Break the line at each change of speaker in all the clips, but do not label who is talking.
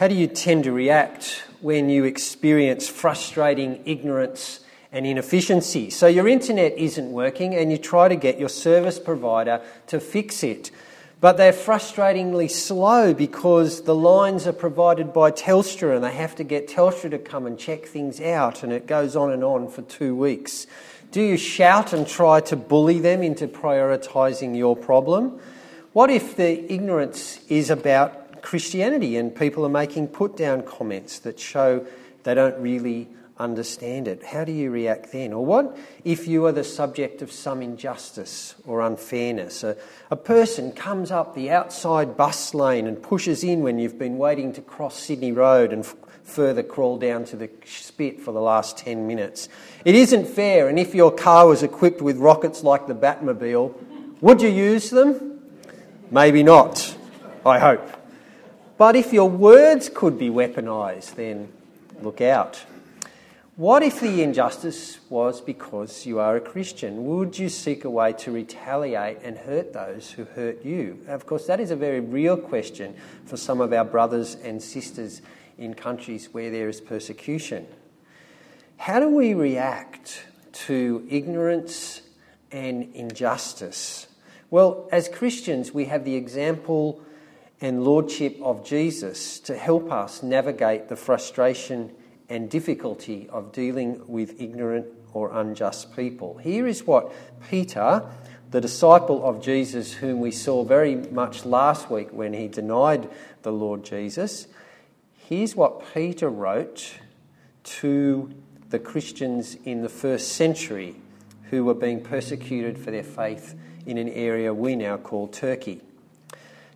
How do you tend to react when you experience frustrating ignorance and inefficiency? So, your internet isn't working and you try to get your service provider to fix it. But they're frustratingly slow because the lines are provided by Telstra and they have to get Telstra to come and check things out, and it goes on and on for two weeks. Do you shout and try to bully them into prioritising your problem? What if the ignorance is about Christianity and people are making put down comments that show they don't really understand it. How do you react then? Or what if you are the subject of some injustice or unfairness? A, a person comes up the outside bus lane and pushes in when you've been waiting to cross Sydney Road and f- further crawl down to the spit for the last 10 minutes. It isn't fair, and if your car was equipped with rockets like the Batmobile, would you use them? Maybe not, I hope. But if your words could be weaponised, then look out. What if the injustice was because you are a Christian? Would you seek a way to retaliate and hurt those who hurt you? Of course, that is a very real question for some of our brothers and sisters in countries where there is persecution. How do we react to ignorance and injustice? Well, as Christians, we have the example and lordship of Jesus to help us navigate the frustration and difficulty of dealing with ignorant or unjust people. Here is what Peter, the disciple of Jesus, whom we saw very much last week when he denied the Lord Jesus, here's what Peter wrote to the Christians in the first century who were being persecuted for their faith in an area we now call Turkey.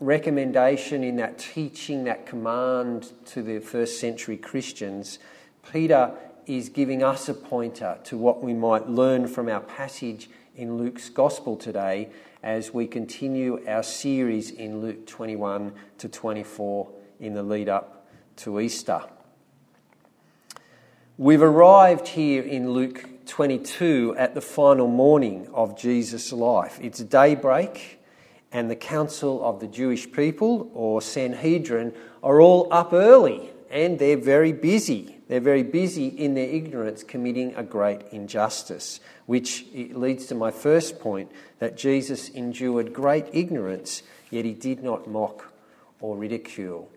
recommendation, in that teaching, that command to the first century Christians, Peter is giving us a pointer to what we might learn from our passage in Luke's Gospel today as we continue our series in Luke 21 to 24 in the lead up to Easter. We've arrived here in Luke 22 at the final morning of Jesus' life. It's daybreak and the council of the Jewish people, or Sanhedrin, are all up early and they're very busy. They're very busy in their ignorance committing a great injustice, which leads to my first point that Jesus endured great ignorance, yet he did not mock or ridicule.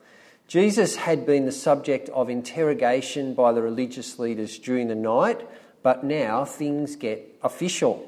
Jesus had been the subject of interrogation by the religious leaders during the night, but now things get official.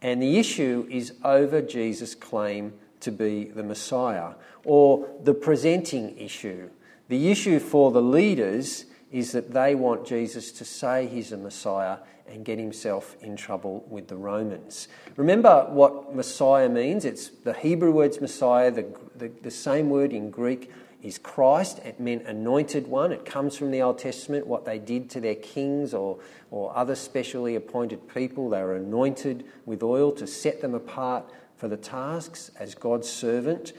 And the issue is over Jesus' claim to be the Messiah, or the presenting issue. The issue for the leaders is that they want Jesus to say he's a Messiah and get himself in trouble with the Romans. Remember what Messiah means? It's the Hebrew words Messiah, the, the, the same word in Greek is Christ. It meant anointed one. It comes from the Old Testament, what they did to their kings or, or other specially appointed people. They were anointed with oil to set them apart for the tasks as God's servant.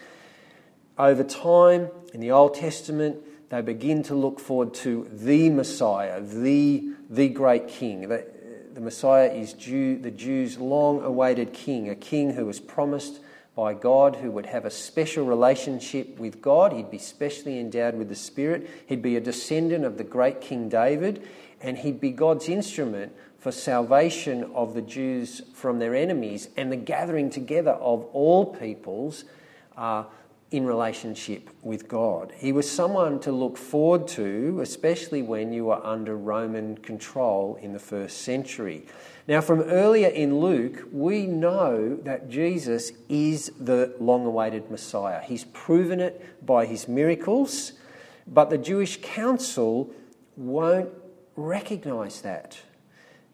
Over time, in the Old Testament, they begin to look forward to the Messiah, the, the great king. The, the Messiah is Jew, the Jews' long awaited king, a king who was promised by God, who would have a special relationship with God. He'd be specially endowed with the Spirit. He'd be a descendant of the great King David, and he'd be God's instrument for salvation of the Jews from their enemies and the gathering together of all peoples uh, in relationship with God. He was someone to look forward to, especially when you were under Roman control in the first century. Now, from earlier in Luke, we know that Jesus is the long awaited Messiah. He's proven it by his miracles, but the Jewish council won't recognize that.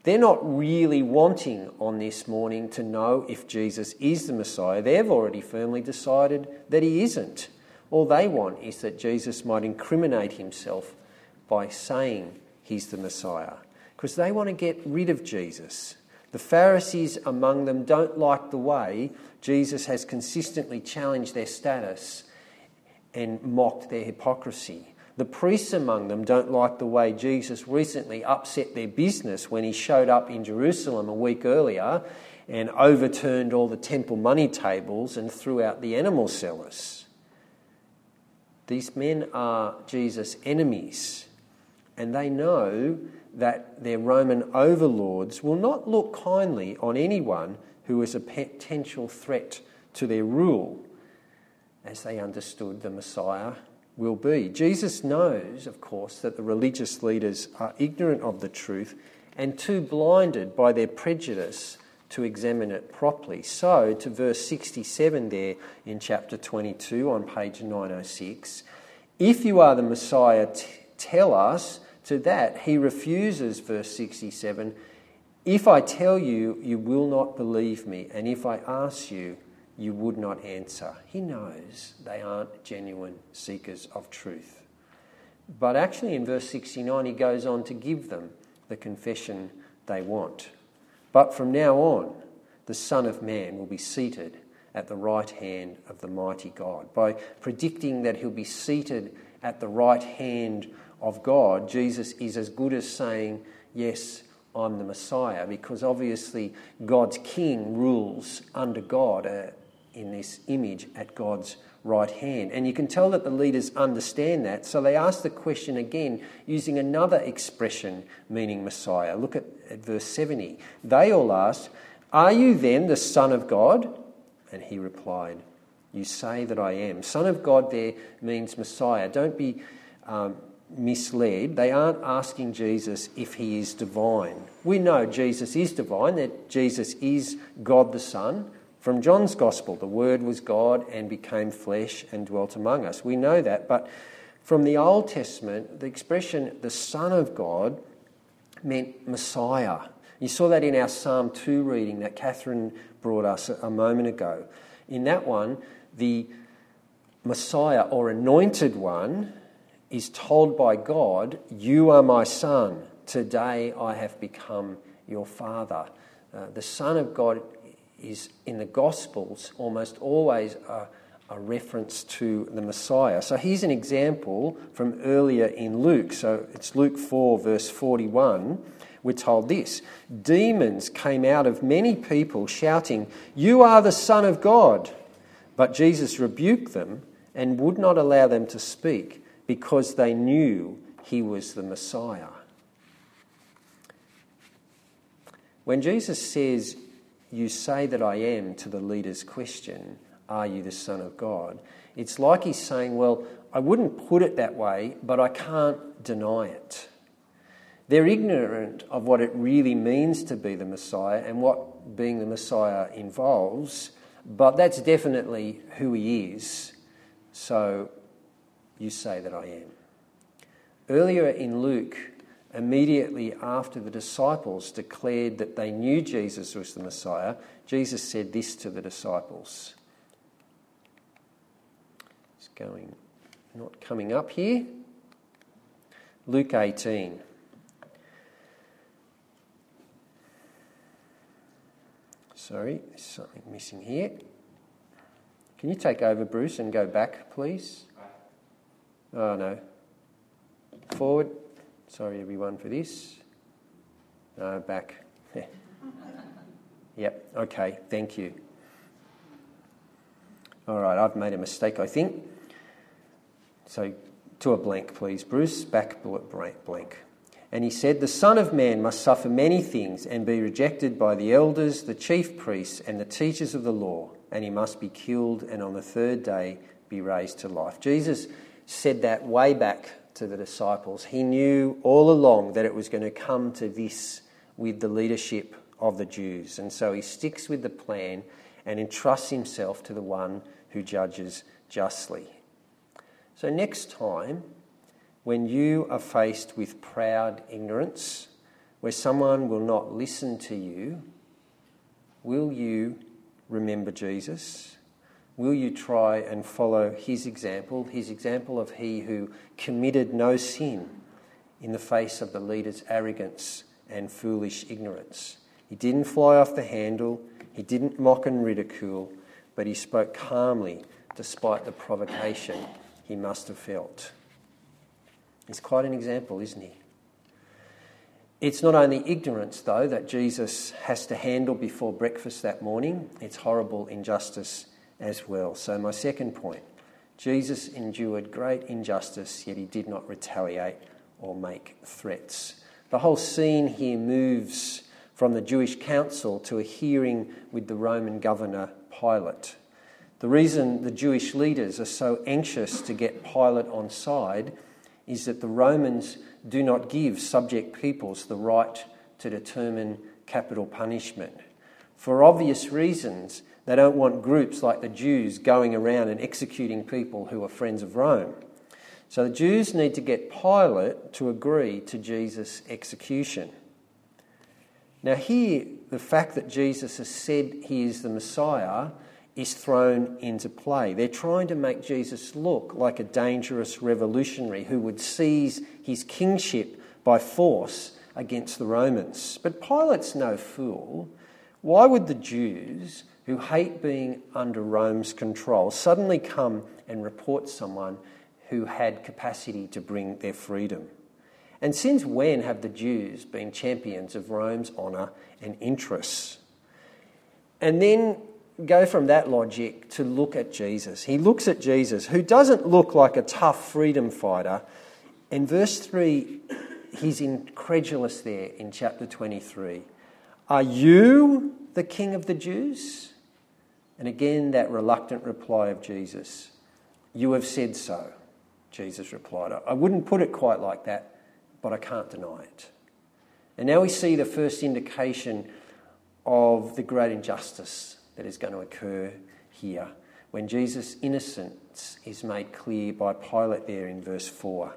They're not really wanting on this morning to know if Jesus is the Messiah. They've already firmly decided that he isn't. All they want is that Jesus might incriminate himself by saying he's the Messiah, because they want to get rid of Jesus. The Pharisees among them don't like the way Jesus has consistently challenged their status and mocked their hypocrisy. The priests among them don't like the way Jesus recently upset their business when he showed up in Jerusalem a week earlier and overturned all the temple money tables and threw out the animal sellers. These men are Jesus' enemies, and they know that their Roman overlords will not look kindly on anyone who is a potential threat to their rule, as they understood the Messiah will be. Jesus knows, of course, that the religious leaders are ignorant of the truth and too blinded by their prejudice to examine it properly. So, to verse 67 there in chapter 22 on page 906, if you are the Messiah, t- tell us. To that, he refuses, verse 67 If I tell you, you will not believe me, and if I ask you, you would not answer. He knows they aren't genuine seekers of truth. But actually, in verse 69, he goes on to give them the confession they want. But from now on, the Son of Man will be seated at the right hand of the mighty God. By predicting that he'll be seated at the right hand of God, Jesus is as good as saying, Yes, I'm the Messiah, because obviously God's king rules under God uh, in this image at God's right hand. And you can tell that the leaders understand that, so they ask the question again using another expression meaning Messiah. Look at, at verse 70. They all asked, Are you then the Son of God? And he replied, You say that I am. Son of God there means Messiah. Don't be um, misled. They aren't asking Jesus if he is divine. We know Jesus is divine, that Jesus is God the Son. From John's Gospel, the Word was God and became flesh and dwelt among us. We know that, but from the Old Testament, the expression the Son of God meant Messiah. You saw that in our Psalm 2 reading that Catherine brought us a moment ago. In that one, the Messiah or anointed one is told by God, You are my son. Today I have become your father. Uh, the Son of God is in the Gospels almost always a, a, reference to the Messiah. So here's an example from earlier in Luke. So it's Luke 4, verse 41. We're told this Demons came out of many people shouting, You are the Son of God. But Jesus rebuked them and would not allow them to speak because they knew he was the Messiah. When Jesus says, You say that I am, to the leader's question, Are you the Son of God? It's like he's saying, Well, I wouldn't put it that way, but I can't deny it. They're ignorant of what it really means to be the Messiah and what being the Messiah involves, but that's definitely who he is. So you say that I am. Earlier in Luke, immediately after the disciples declared that they knew Jesus was the Messiah, Jesus said this to the disciples. It's going, not coming up here. Luke 18. Sorry, there's something missing here. Can you take over, Bruce, and go back, please? Oh no. Forward. Sorry everyone for this. No, back. yep, okay, thank you. All right, I've made a mistake, I think. So to a blank, please, Bruce. Back blank. And he said, The Son of Man must suffer many things and be rejected by the elders, the chief priests, and the teachers of the law, and he must be killed and on the third day be raised to life. Jesus said that way back to the disciples. He knew all along that it was going to come to this with the leadership of the Jews. And so he sticks with the plan and entrusts himself to the one who judges justly. So, next time, when you are faced with proud ignorance, where someone will not listen to you, will you remember Jesus? Will you try and follow his example, his example of he who committed no sin in the face of the leader's arrogance and foolish ignorance? He didn't fly off the handle, he didn't mock and ridicule, but he spoke calmly despite the provocation he must have felt. He's quite an example, isn't he? It's not only ignorance, though, that Jesus has to handle before breakfast that morning, it's horrible injustice as well. So, my second point Jesus endured great injustice, yet he did not retaliate or make threats. The whole scene here moves from the Jewish council to a hearing with the Roman governor Pilate. The reason the Jewish leaders are so anxious to get Pilate on side is that the Romans do not give subject peoples the right to determine capital punishment. For obvious reasons, they don't want groups like the Jews going around and executing people who are friends of Rome. So the Jews need to get Pilate to agree to Jesus' execution. Now, here, the fact that Jesus has said he is the Messiah is thrown into play. They're trying to make Jesus look like a dangerous revolutionary who would seize his kingship by force against the Romans. But Pilate's no fool. Why would the Jews who hate being under Rome's control suddenly come and report someone who had capacity to bring their freedom. And since when have the Jews been champions of Rome's honour and interests? And then go from that logic to look at Jesus. He looks at Jesus, who doesn't look like a tough freedom fighter. In verse 3, he's incredulous there in chapter 23. Are you the king of the Jews? And again, that reluctant reply of Jesus, You have said so, Jesus replied. I wouldn't put it quite like that, but I can't deny it. And now we see the first indication of the great injustice that is going to occur here when Jesus' innocence is made clear by Pilate there in verse 4.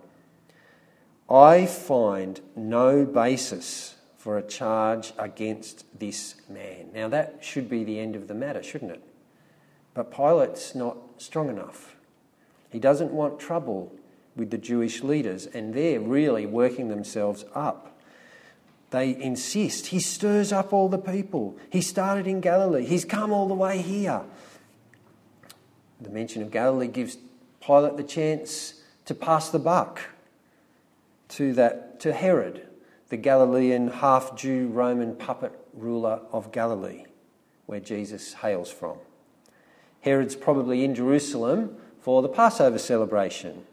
I find no basis for a charge against this man. Now, that should be the end of the matter, shouldn't it? But Pilate's not strong enough. He doesn't want trouble with the Jewish leaders, and they're really working themselves up. They insist. He stirs up all the people. He started in Galilee, he's come all the way here. The mention of Galilee gives Pilate the chance to pass the buck to, that, to Herod, the Galilean half Jew Roman puppet ruler of Galilee, where Jesus hails from. Herod's probably in Jerusalem for the Passover celebration.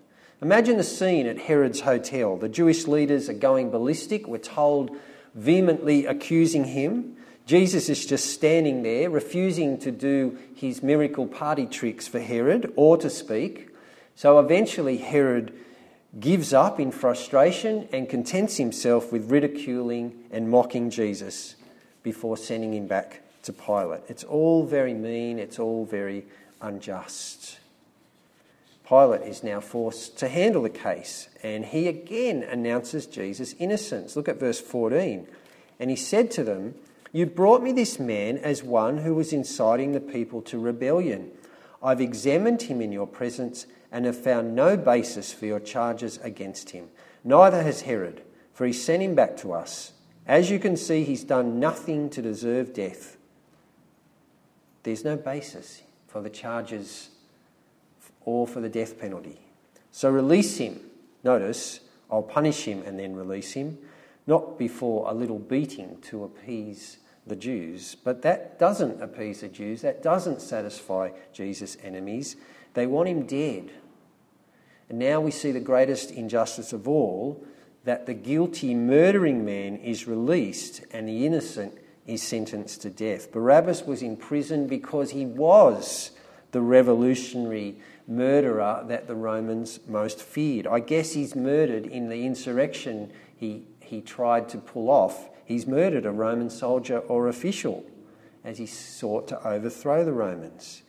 Imagine the scene at Herod's hotel. The Jewish leaders are going ballistic, we're told, vehemently accusing him. Jesus is just standing there, refusing to do his miracle party tricks for Herod or to speak. So eventually, Herod gives up in frustration and contents himself with ridiculing and mocking Jesus before sending him back to Pilate. It's all very mean, it's all very unjust. Pilate is now forced to handle the case, and he again announces Jesus' innocence. Look at verse 14. And he said to them, You brought me this man as one who was inciting the people to rebellion. I've examined him in your presence and have found no basis for your charges against him. Neither has Herod, for he sent him back to us. As you can see, he's done nothing to deserve death. There's no basis for the charges or for the death penalty. So release him. Notice, I'll punish him and then release him, not before a little beating to appease the Jews. But that doesn't appease the Jews, that doesn't satisfy Jesus' enemies. They want him dead. And now we see the greatest injustice of all that the guilty murdering man is released and the innocent is sentenced to death. Barabbas was in prison because he was the revolutionary murderer that the Romans most feared. I guess he's murdered in the insurrection he, he tried to pull off. He's murdered a Roman soldier or official as he sought to overthrow the Romans.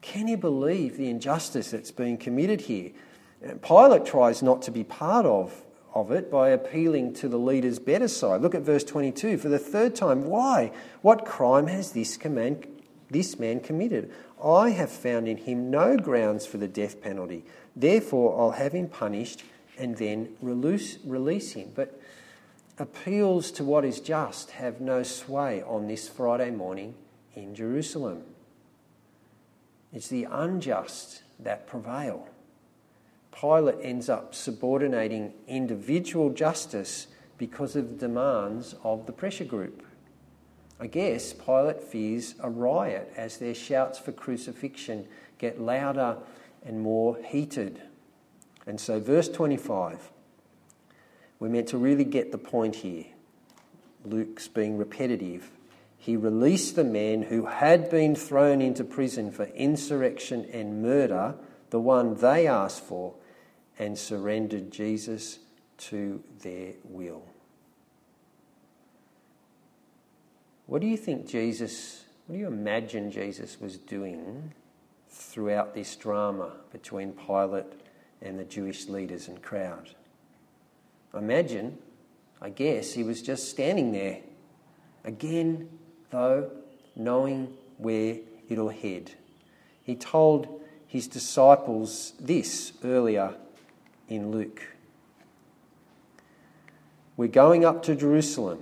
Can you believe the injustice that's being committed here? Uh, Pilate tries not to be part of of it by appealing to the leader's better side. Look at verse 22. For the third time, why? What crime has this, command, this man committed. I have found in him no grounds for the death penalty. Therefore, I'll have him punished and then release, release him. But appeals to what is just have no sway on this Friday morning in Jerusalem. It's the unjust that prevail. Pilate ends up subordinating individual justice because of the demands of the pressure group. I guess Pilate fears a riot as their shouts for crucifixion get louder and more heated. And so, verse 25, we're meant to really get the point here. Luke's being repetitive. He released the man who had been thrown into prison for insurrection and murder, the one they asked for, and surrendered Jesus to their will. What do you think Jesus, what do you imagine Jesus was doing throughout this drama between Pilate and the Jewish leaders and crowd? I imagine, I guess, he was just standing there. Again, though, knowing where it'll head. He told his disciples this earlier in Luke. We're going up to Jerusalem,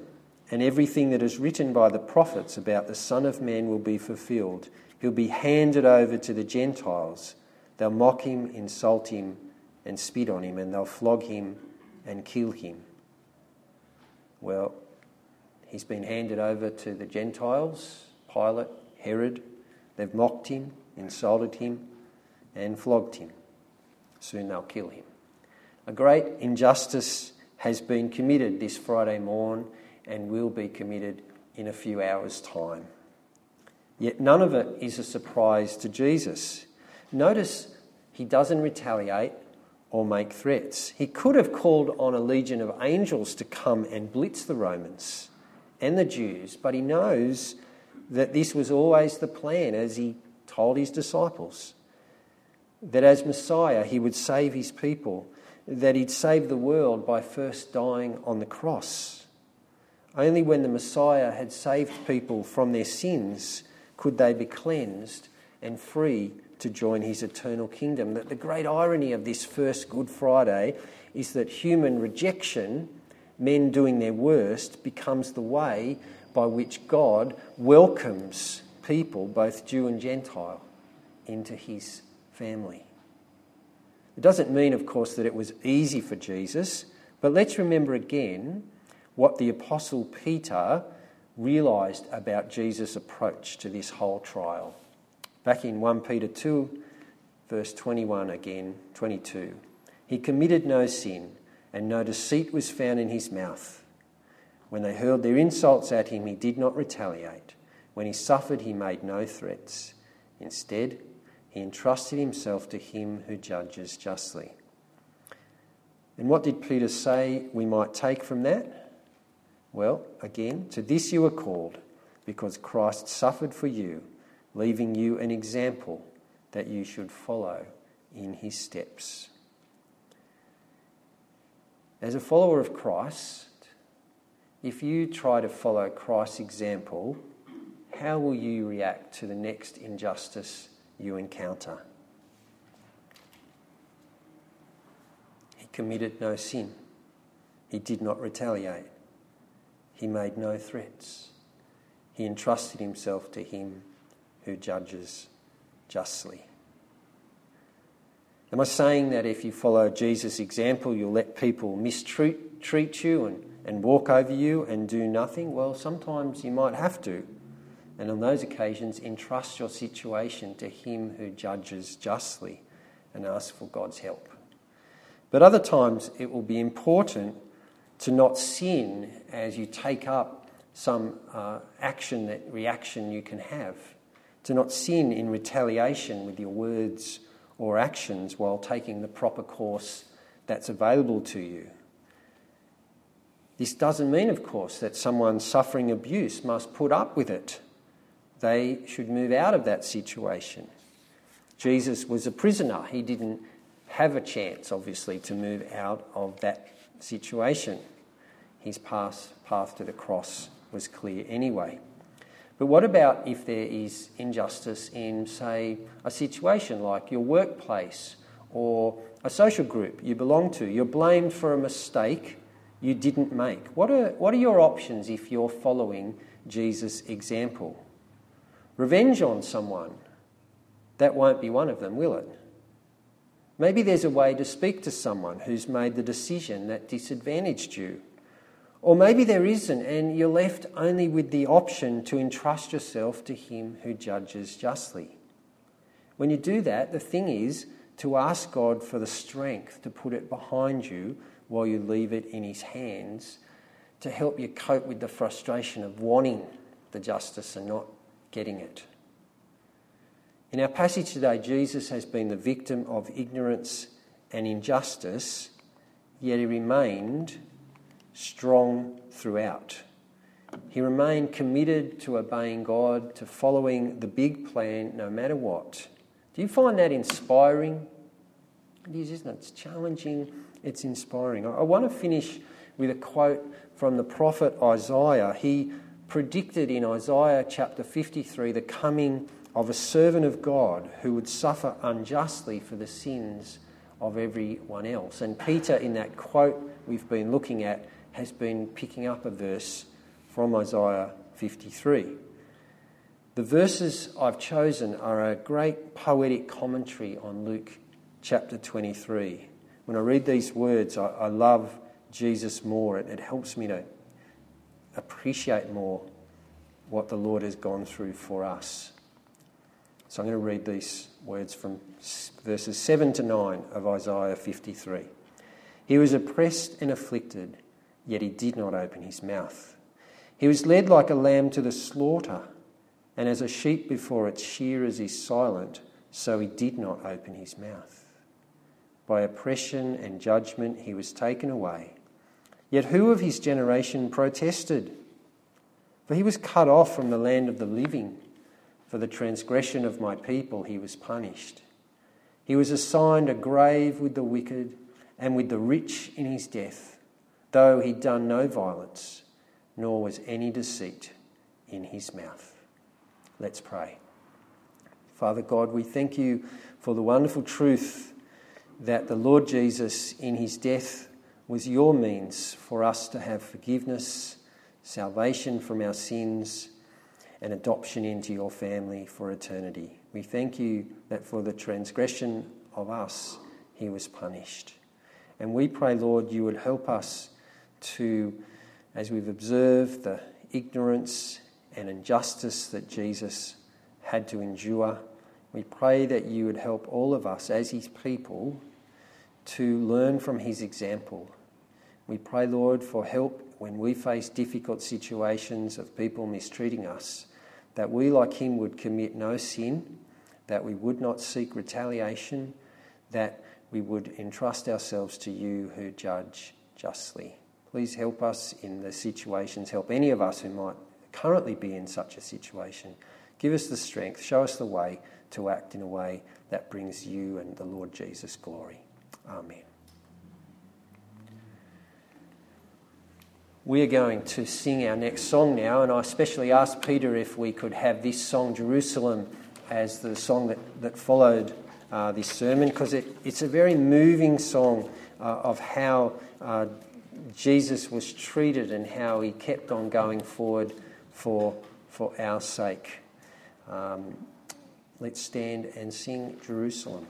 and everything that is written by the prophets about the Son of Man will be fulfilled. He'll be handed over to the Gentiles. They'll mock him, insult him, and spit on him, and they'll flog him and kill him. Well, he's been handed over to the Gentiles, Pilate, Herod. They've mocked him, insulted him, and flogged him. Soon they'll kill him. A great injustice has been committed this Friday morn and will be committed in a few hours' time. Yet none of it is a surprise to Jesus. Notice he doesn't retaliate or make threats. He could have called on a legion of angels to come and blitz the Romans and the Jews, but he knows that this was always the plan as he told his disciples that as Messiah he would save his people, that he'd save the world by first dying on the cross. Only when the Messiah had saved people from their sins could they be cleansed and free to join his eternal kingdom. That the great irony of this first Good Friday is that human rejection, men doing their worst, becomes the way by which God welcomes people, both Jew and Gentile, into his family. It doesn't mean, of course, that it was easy for Jesus, but let's remember again what the Apostle Peter realised about Jesus' approach to this whole trial. Back in 1 Peter 2, verse 21 again, 22. He committed no sin, and no deceit was found in his mouth. When they hurled their insults at him, he did not retaliate. When he suffered, he made no threats. Instead, he entrusted himself to him who judges justly. And what did Peter say we might take from that? Well, again, to this you are called, because Christ suffered for you leaving you an example that you should follow in his steps. As a follower of Christ, if you try to follow Christ's example, how will you react to the next injustice you encounter? He committed no sin. He did not retaliate. He made no threats. He entrusted himself to him who judges justly. Am I saying that if you follow Jesus' example, you'll let people mistreat treat you and, and walk over you and do nothing? Well, sometimes you might have to. And on those occasions, entrust your situation to Him who judges justly and ask for God's help. But other times, it will be important to not sin as you take up some uh, action that reaction you can have to not sin in retaliation with your words or actions while taking the proper course that's available to you. This doesn't mean, of course, that someone suffering abuse must put up with it. They should move out of that situation. Jesus was a prisoner. He didn't have a chance, obviously, to move out of that situation. His path, path to the cross was clear anyway. But what about if there is injustice in, say, a situation like your workplace or a social group you belong to? You're blamed for a mistake you didn't make. What are, what are your options if you're following Jesus' example? Revenge on someone? That won't be one of them, will it? Maybe there's a way to speak to someone who's made the decision that disadvantaged you. Or maybe there isn't, and you're left only with the option to entrust yourself to Him who judges justly. When you do that, the thing is to ask God for the strength to put it behind you while you leave it in His hands to help you cope with the frustration of wanting the justice and not getting it. In our passage today, Jesus has been the victim of ignorance and injustice, yet he remained strong throughout. He remained committed to obeying God, to following the big plan no matter what. Do you find that inspiring? It is, isn't it? It's challenging, it's inspiring. I want to finish with a quote from the prophet Isaiah. He predicted in Isaiah chapter 53 the coming of a servant of God who would suffer unjustly for the sins of everyone else. And Peter, in that quote we've been looking at, has been picking up a verse from Isaiah 53. The verses I've chosen are a great poetic commentary on Luke chapter 23. When I read these words, I, I love Jesus more. It, it helps me to appreciate more what the Lord has gone through for us. So I'm going to read these words from verses 7 to 9 of Isaiah 53. He was oppressed and afflicted yet he did not open his mouth. He was led like a lamb to the slaughter, and as a sheep before its shearers is silent, so he did not open his mouth. By oppression and judgment he was taken away. Yet who of his generation protested? For he was cut off from the land of the living. For the transgression of my people he was punished. He was assigned a grave with the wicked and with the rich in his death though he'd done no violence, nor was any deceit in his mouth. Let's pray. Father God, we thank you for the wonderful truth that the Lord Jesus, in his death, was your means for us to have forgiveness, salvation from our sins, and adoption into your family for eternity. We thank you that for the transgression of us, he was punished. And we pray, Lord, you would help us to, as we've observed, the ignorance and injustice that Jesus had to endure. We pray that you would help all of us as his people to learn from his example. We pray, Lord, for help when we face difficult situations of people mistreating us, that we, like him, would commit no sin, that we would not seek retaliation, that we would entrust ourselves to you who judge justly. Please help us in the situations, help any of us who might currently be in such a situation. Give us the strength, show us the way to act in a way that brings you and the Lord Jesus glory. Amen. We are going to sing our next song now, and I especially asked Peter if we could have this song, Jerusalem, as the song that, that followed uh, this sermon, because it, it's a very moving song uh, of how. Uh, Jesus was treated and how he kept on going forward for, for our sake. Um, let's stand and sing Jerusalem.